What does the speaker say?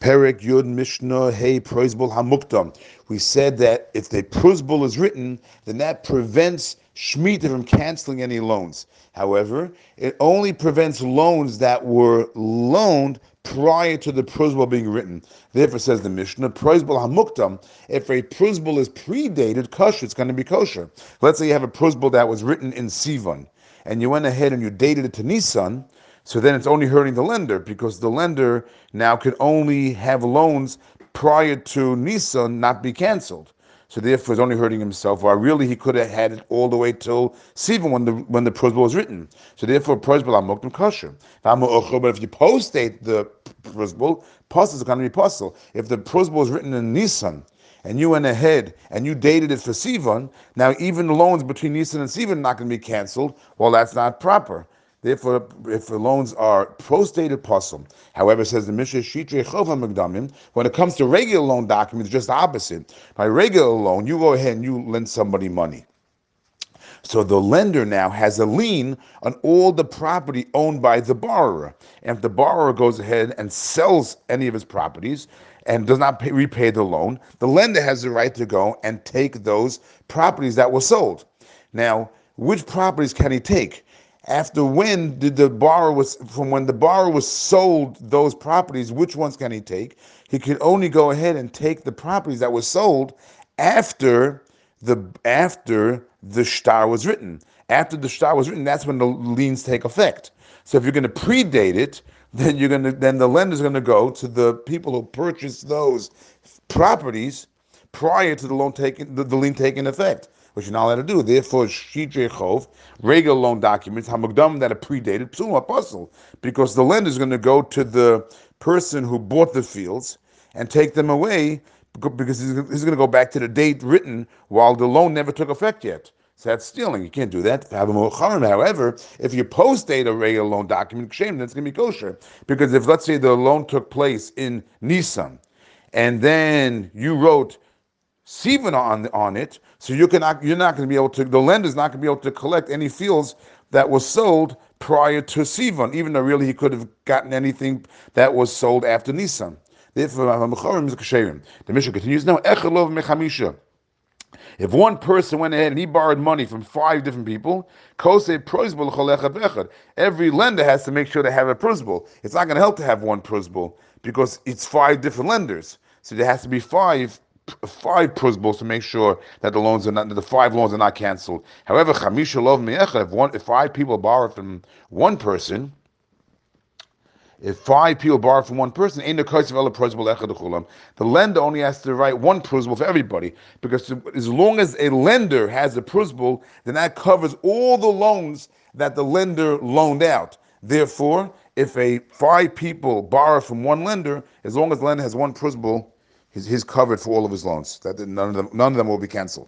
Perik Yud Mishnah Hey Prozbul Hamukdam. We said that if the Prozbul is written, then that prevents Shemitah from canceling any loans. However, it only prevents loans that were loaned prior to the Prozbul being written. Therefore, says the Mishnah, Prozbul Hamukdam, if a Prozbul is predated, kosher, it's going to be kosher. Let's say you have a Prozbul that was written in Sivan, and you went ahead and you dated it to Nisan, so then it's only hurting the lender because the lender now can only have loans prior to Nissan not be canceled. So therefore, he's only hurting himself. Or really, he could have had it all the way till Sivan when the when the Prozbul was written. So therefore, Prozbul Amoktim kosher. But if you post date the Prozbul, Pasul is going to be pasul. If the Prozbul was written in Nissan, and you went ahead and you dated it for Sivan, now even the loans between Nissan and Sivan not going to be canceled. Well, that's not proper. Therefore, if the loans are prostated pasul, however, says the Mishnah Shitre Chova Magdamim, when it comes to regular loan documents, just the opposite. By regular loan, you go ahead and you lend somebody money. So the lender now has a lien on all the property owned by the borrower. And if the borrower goes ahead and sells any of his properties and does not pay, repay the loan, the lender has the right to go and take those properties that were sold. Now, which properties can he take? After when did the borrower was from when the borrower was sold those properties which ones can he take? He could only go ahead and take the properties that were sold after the after the shtar was written. After the shtar was written that's when the liens take effect. So if you're going to predate it then you're going to then the lender's going to go to the people who purchased those properties prior to the loan taking the, the lien taking effect which you're not allowed to do. Therefore, Shidre Chov, regular loan documents, Hamagdam that are predated, Psum Apostle, because the lender is going to go to the person who bought the fields and take them away because he's going to go back to the date written while the loan never took effect yet. So that's stealing. You can't do that. However, if you post date a regular loan document, shame, then it's going to be kosher. Because if, let's say, the loan took place in Nissan, and then you wrote Sivan on on it, so you can you're not going to be able to. The lender's not going to be able to collect any fields that was sold prior to Sivan, even though really he could have gotten anything that was sold after Nisan. Therefore, the Mishnah continues now. If one person went ahead and he borrowed money from five different people, every lender has to make sure to have a prozbul. It's not going to help to have one prozbul because it's five different lenders. So there has to be five five prozbuls to make sure that the loans are not the five loans are not canceled. However, chamisha lov me'echa, if one if five people borrow from one person, if five people borrow from one person, ain't the case of The lender only has to write one prozbul for everybody, because as long as a lender has a prozbul, then that covers all the loans that the lender loaned out. Therefore, if a five people borrow from one lender, as long as the lender has one prozbul, he's, covered for all of his loans. That none of them, none of them will be canceled.